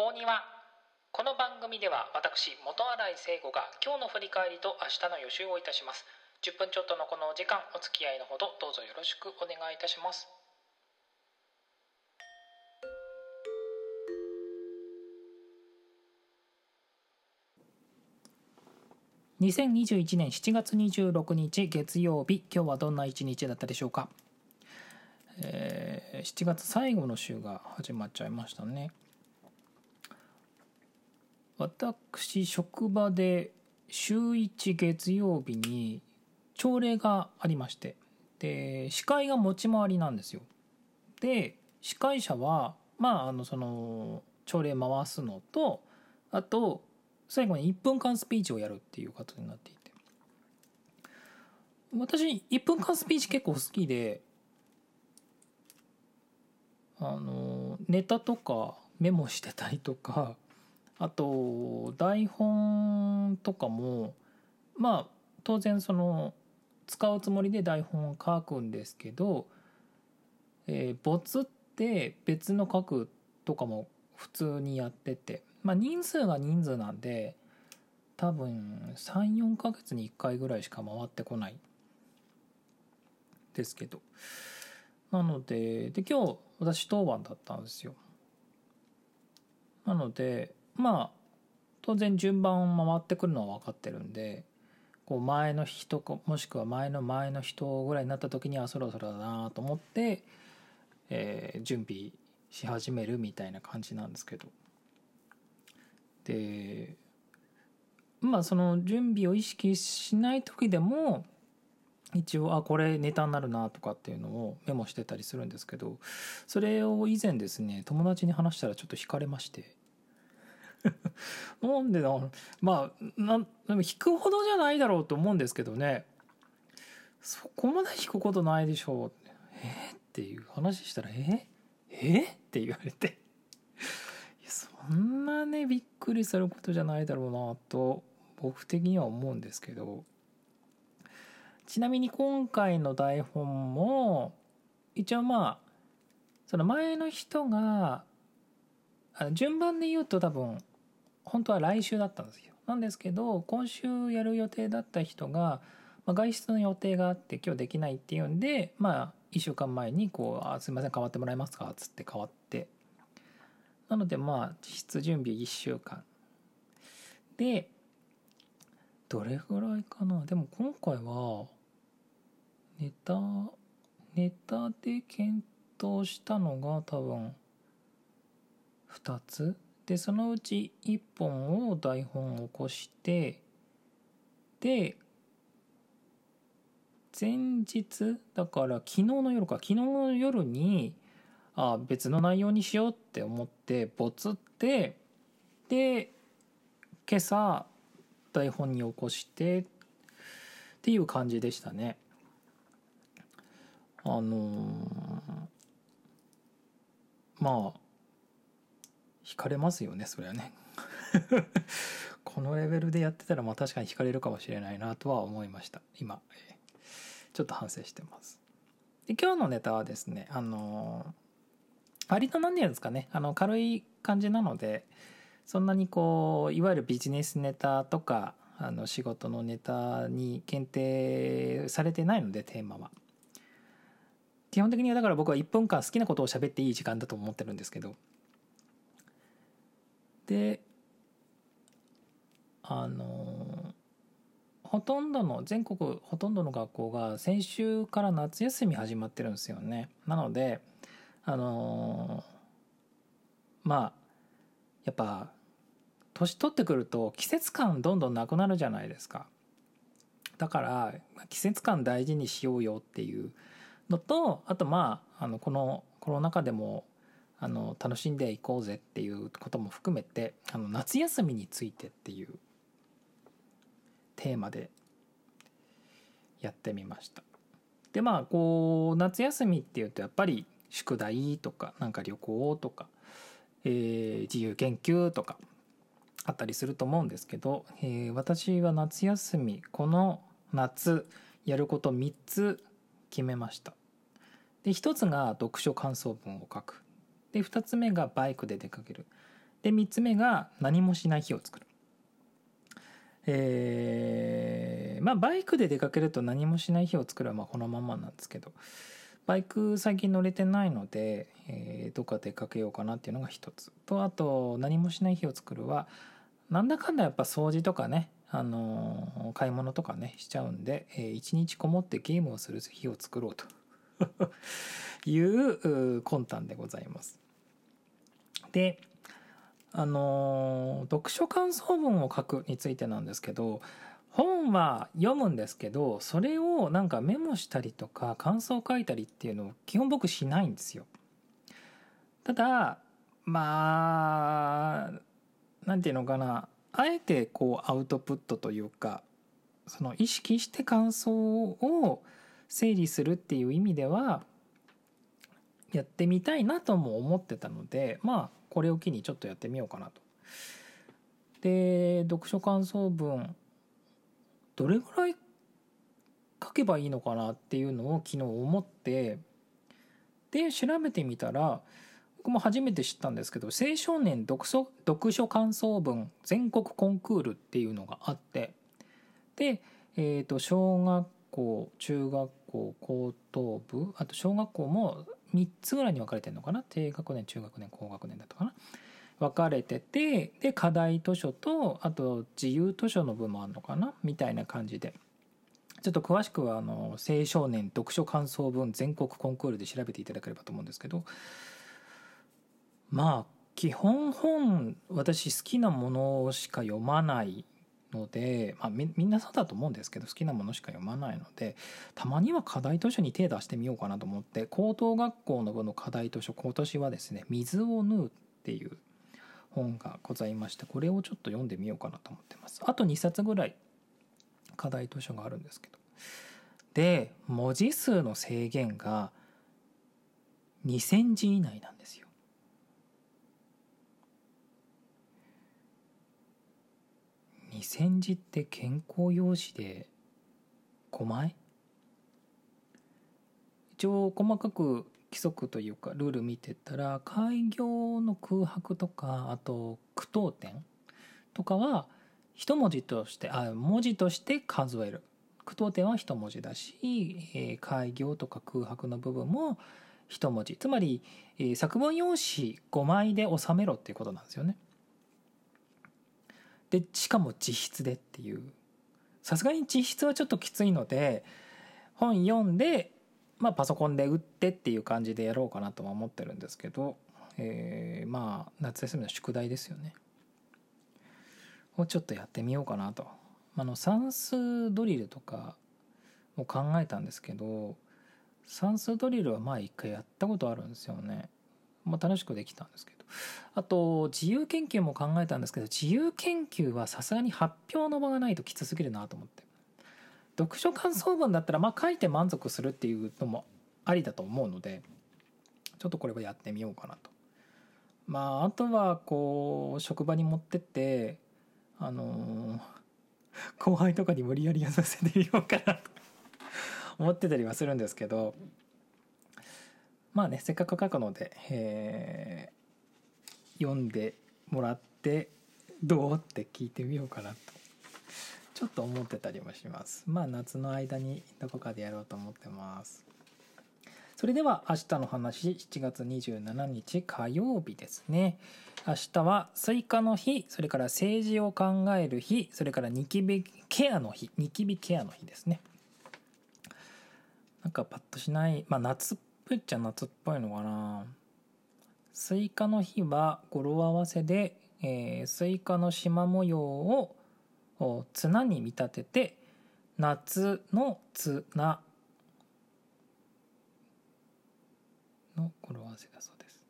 法にはこの番組では私元新井聖子が今日の振り返りと明日の予習をいたします。10分ちょっとのこのお時間お付き合いのほどどうぞよろしくお願いいたします。2021年7月26日月曜日今日はどんな一日だったでしょうか、えー、7月最後の週が始まっちゃいましたね。私職場で週1月曜日に朝礼がありましてで司会が持ち回りなんですよ。で司会者はまああのその朝礼回すのとあと最後に1分間スピーチをやるっていう形になっていて。私1分間スピーチ結構好きであのネタとかメモしてたりとかあと台本とかもまあ当然その使うつもりで台本を書くんですけど、えー、ボツって別の書くとかも普通にやっててまあ人数が人数なんで多分34ヶ月に1回ぐらいしか回ってこないですけど。なのでで今日私当番だったんですよ。なのでまあ当然順番を回ってくるのは分かってるんでこう前の人かもしくは前の前の人ぐらいになった時にはそろそろだなと思って、えー、準備し始めるみたいな感じなんですけど。でまあその準備を意識しない時でも一応あこれネタになるなとかっていうのをメモしてたりするんですけどそれを以前ですね友達に話したらちょっと惹かれまして。なんでだまあなでも引くほどじゃないだろうと思うんですけどね。そこまで引くことないでしょうえっていう話したらええって言われて。そんなねびっくりすることじゃないだろうなと僕的には思うんですけど。ちなみに今回の台本も一応まあその前の人があの順番で言うと多分本当は来週だったんですよ。なんですけど今週やる予定だった人が、まあ、外出の予定があって今日できないっていうんでまあ1週間前にこう「あすいません変わってもらえますか」っつって変わって。なのでまあ実質準備1週間。でどれぐらいかな？でも今回はネタネタで検討したのが多分2つ？でそのうち1本を台本を起こしてで前日だから昨日の夜か昨日の夜にあ別の内容にしようって思ってボツってで今朝台本に起こしてっていう感じでしたね。あのー、まあ惹かれますよねそれはね。このレベルでやってたらまあ確かに惹かれるかもしれないなとは思いました。今、ちょっと反省してます。で今日のネタはですねあのー、割と何て言うんですかねあの軽い感じなのでそんなにこういわゆるビジネスネタとかあの仕事のネタに限定されてないのでテーマは。基本的にはだから僕は1分間好きなことを喋っていい時間だと思ってるんですけどであのほとんどの全国ほとんどの学校が先週から夏休み始まってるんですよね。なのであのまあやっぱ年取ってくると季節感どんどんなくなるじゃないですか。だから季節感大事にしようよっていうのとあとまああのこのコロナ禍でもあの楽しんでいこうぜっていうことも含めてあの夏休みについてっていうテーマでやってみました。でまあこう夏休みっていうとやっぱり宿題とかなんか旅行とか、えー、自由研究とかあったりすると思うんですけど、えー、私は夏休みこの夏やること3つ決めました。で1つが読書感想文を書くで2つ目がバイクで出かける。で3つ目が何もしない日を作る。えーまあバイクで出かけると何もしない日を作るはまあこのままなんですけどバイク最近乗れてないので、えー、どっか出かけようかなっていうのが一つ。とあと何もしない日を作るはなんだかんだやっぱ掃除とかねあの買い物とかねしちゃうんで、えー、一日こもってゲームをする日を作ろうと。いう魂胆でございます。であの読書感想文を書くについてなんですけど本は読むんですけどそれをなんかメモしたりとか感想を書いたりっていうのを基本僕しないんですよ。ただまあなんていうのかなあえてこうアウトプットというかその意識して感想を整理するっていう意味ではやってみたいなとも思ってたのでまあこれを機にちょっとやってみようかなと。で読書感想文どれぐらい書けばいいのかなっていうのを昨日思ってで調べてみたら僕も初めて知ったんですけど青少年読書読書感想文全国コンクールっていうのがあってで、えー、と小学校中学校高等部あと小学校も3つぐらいに分かれてるのかな？低学年中学年高学年だったかな？分かれててで課題図書とあと自由図書の部もあるのかな？みたいな感じで。ちょっと詳しくはあの青少年読書感想文全国コンクールで調べていただければと思うんですけど。まあ基本本私好きなものしか読まないので、まあ、みんなそうだと思うんですけど好きなものしか読まないのでたまには課題図書に手出してみようかなと思って高等学校の部の課題図書今年はですね「水を縫う」っていう本がございましてこれをちょっと読んでみようかなと思ってます。あと2冊ぐらい課題図書があるんですけど。で文字数の制限が2,000字以内なんですよ。2,000字って健康用紙で5枚一応細かく規則というかルール見てたら開業の空白とかあと句読点とかは一文字としてあ文字として数える。句読点は一文字だし、えー、開業とか空白の部分も一文字。つまり、えー、作文用紙5枚で収めろっていうことなんですよね。でしかも自筆でっていう。さすがに自筆はちょっときついので本読んでまあパソコンで打ってっていう感じでやろうかなとは思ってるんですけど、えー、まあ夏休みの宿題ですよね。をちょっとやってみようかなと。あの算数ドリルとかも考えたんですけど算数ドリルはまあ一回やったことあるんですよね。まあ楽しくできたんですけど。あと自由研究も考えたんですけど自由研究はさすがに発表の場がないときつすぎるなと思って読書感想文だったらまあ書いて満足するっていうのもありだと思うのでちょっとこれはやってみようかなと。まああとはこう職場に持ってってあのー、後輩とかに無理やりやさせてみようかなと 思ってたりはするんですけどまあねせっかく書くので、え読んでもらってどう？って聞いてみようかなと。ちょっと思ってたりもします。まあ夏の間にどこかでやろうと思ってます。それでは明日の話7月27日火曜日ですね。明日はスイカの日それから政治を考える日それからニキビケアの日ニキビケアの日ですね。なんかパッとしないまあ夏っぽいっちゃ夏っぽいのかな。スイカの日は語呂合わせで、えー、スイカの縞模様を綱に見立てて夏の綱の語呂合わせだそうです。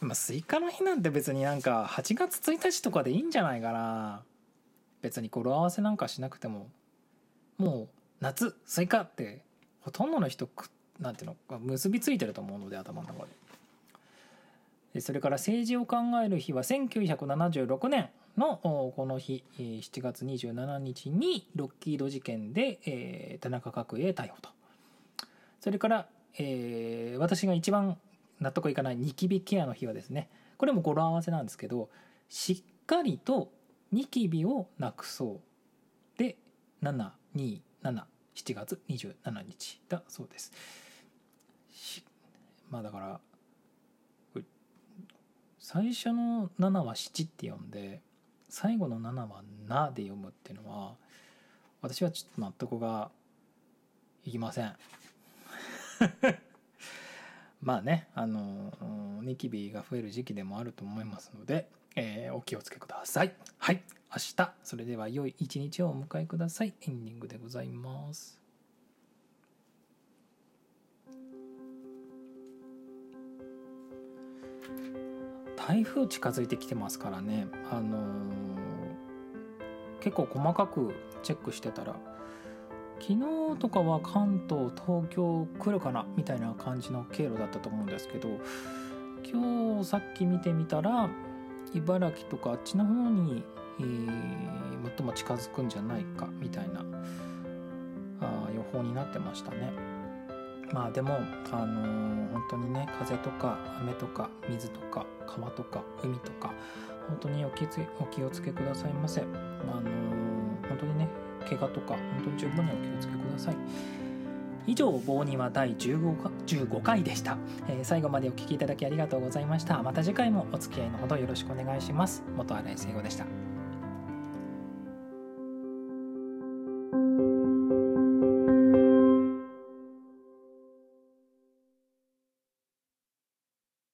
まあスイカの日なんて別になんか8月1日とかでいいんじゃないかな。別に語呂合わせなんかしなくてももう夏スイカってほとんどの人なんていうの結びついてると思うので頭の中で。それから政治を考える日は1976年のこの日7月27日にロッキード事件で、田中角栄逮捕と。それから、えー、私が一番納得いかないニキビケアの日はですねこれも語呂合わせなんですけどしっかりとニキビをなくそうで727 7月27日だそうです。まあだから最初の7は7って読んで最後の7は「な」で読むっていうのは私はちょっと納得がいきません。まあねあのニキビが増える時期でもあると思いますので、えー、お気をつけください。はい明日それでは良い一日をお迎えください。エンディングでございます。台風近づいてきてますからねあのー、結構細かくチェックしてたら昨日とかは関東東京来るかなみたいな感じの経路だったと思うんですけど今日さっき見てみたら茨城とかあっちの方に、えー、最も近づくんじゃないかみたいなあ予報になってましたね。まあでも、あのー、本当にね風とか雨とか水とか川とか海とか本当にお気お気をつけくださいませ、あのー、本当にね怪我とか本当に十分にお気をつけください。以上棒には第 15, 15回でした、えー、最後までお聴きいただきありがとうございました。また次回もお付き合いのほどよろしくお願いします。元新井聖吾でした。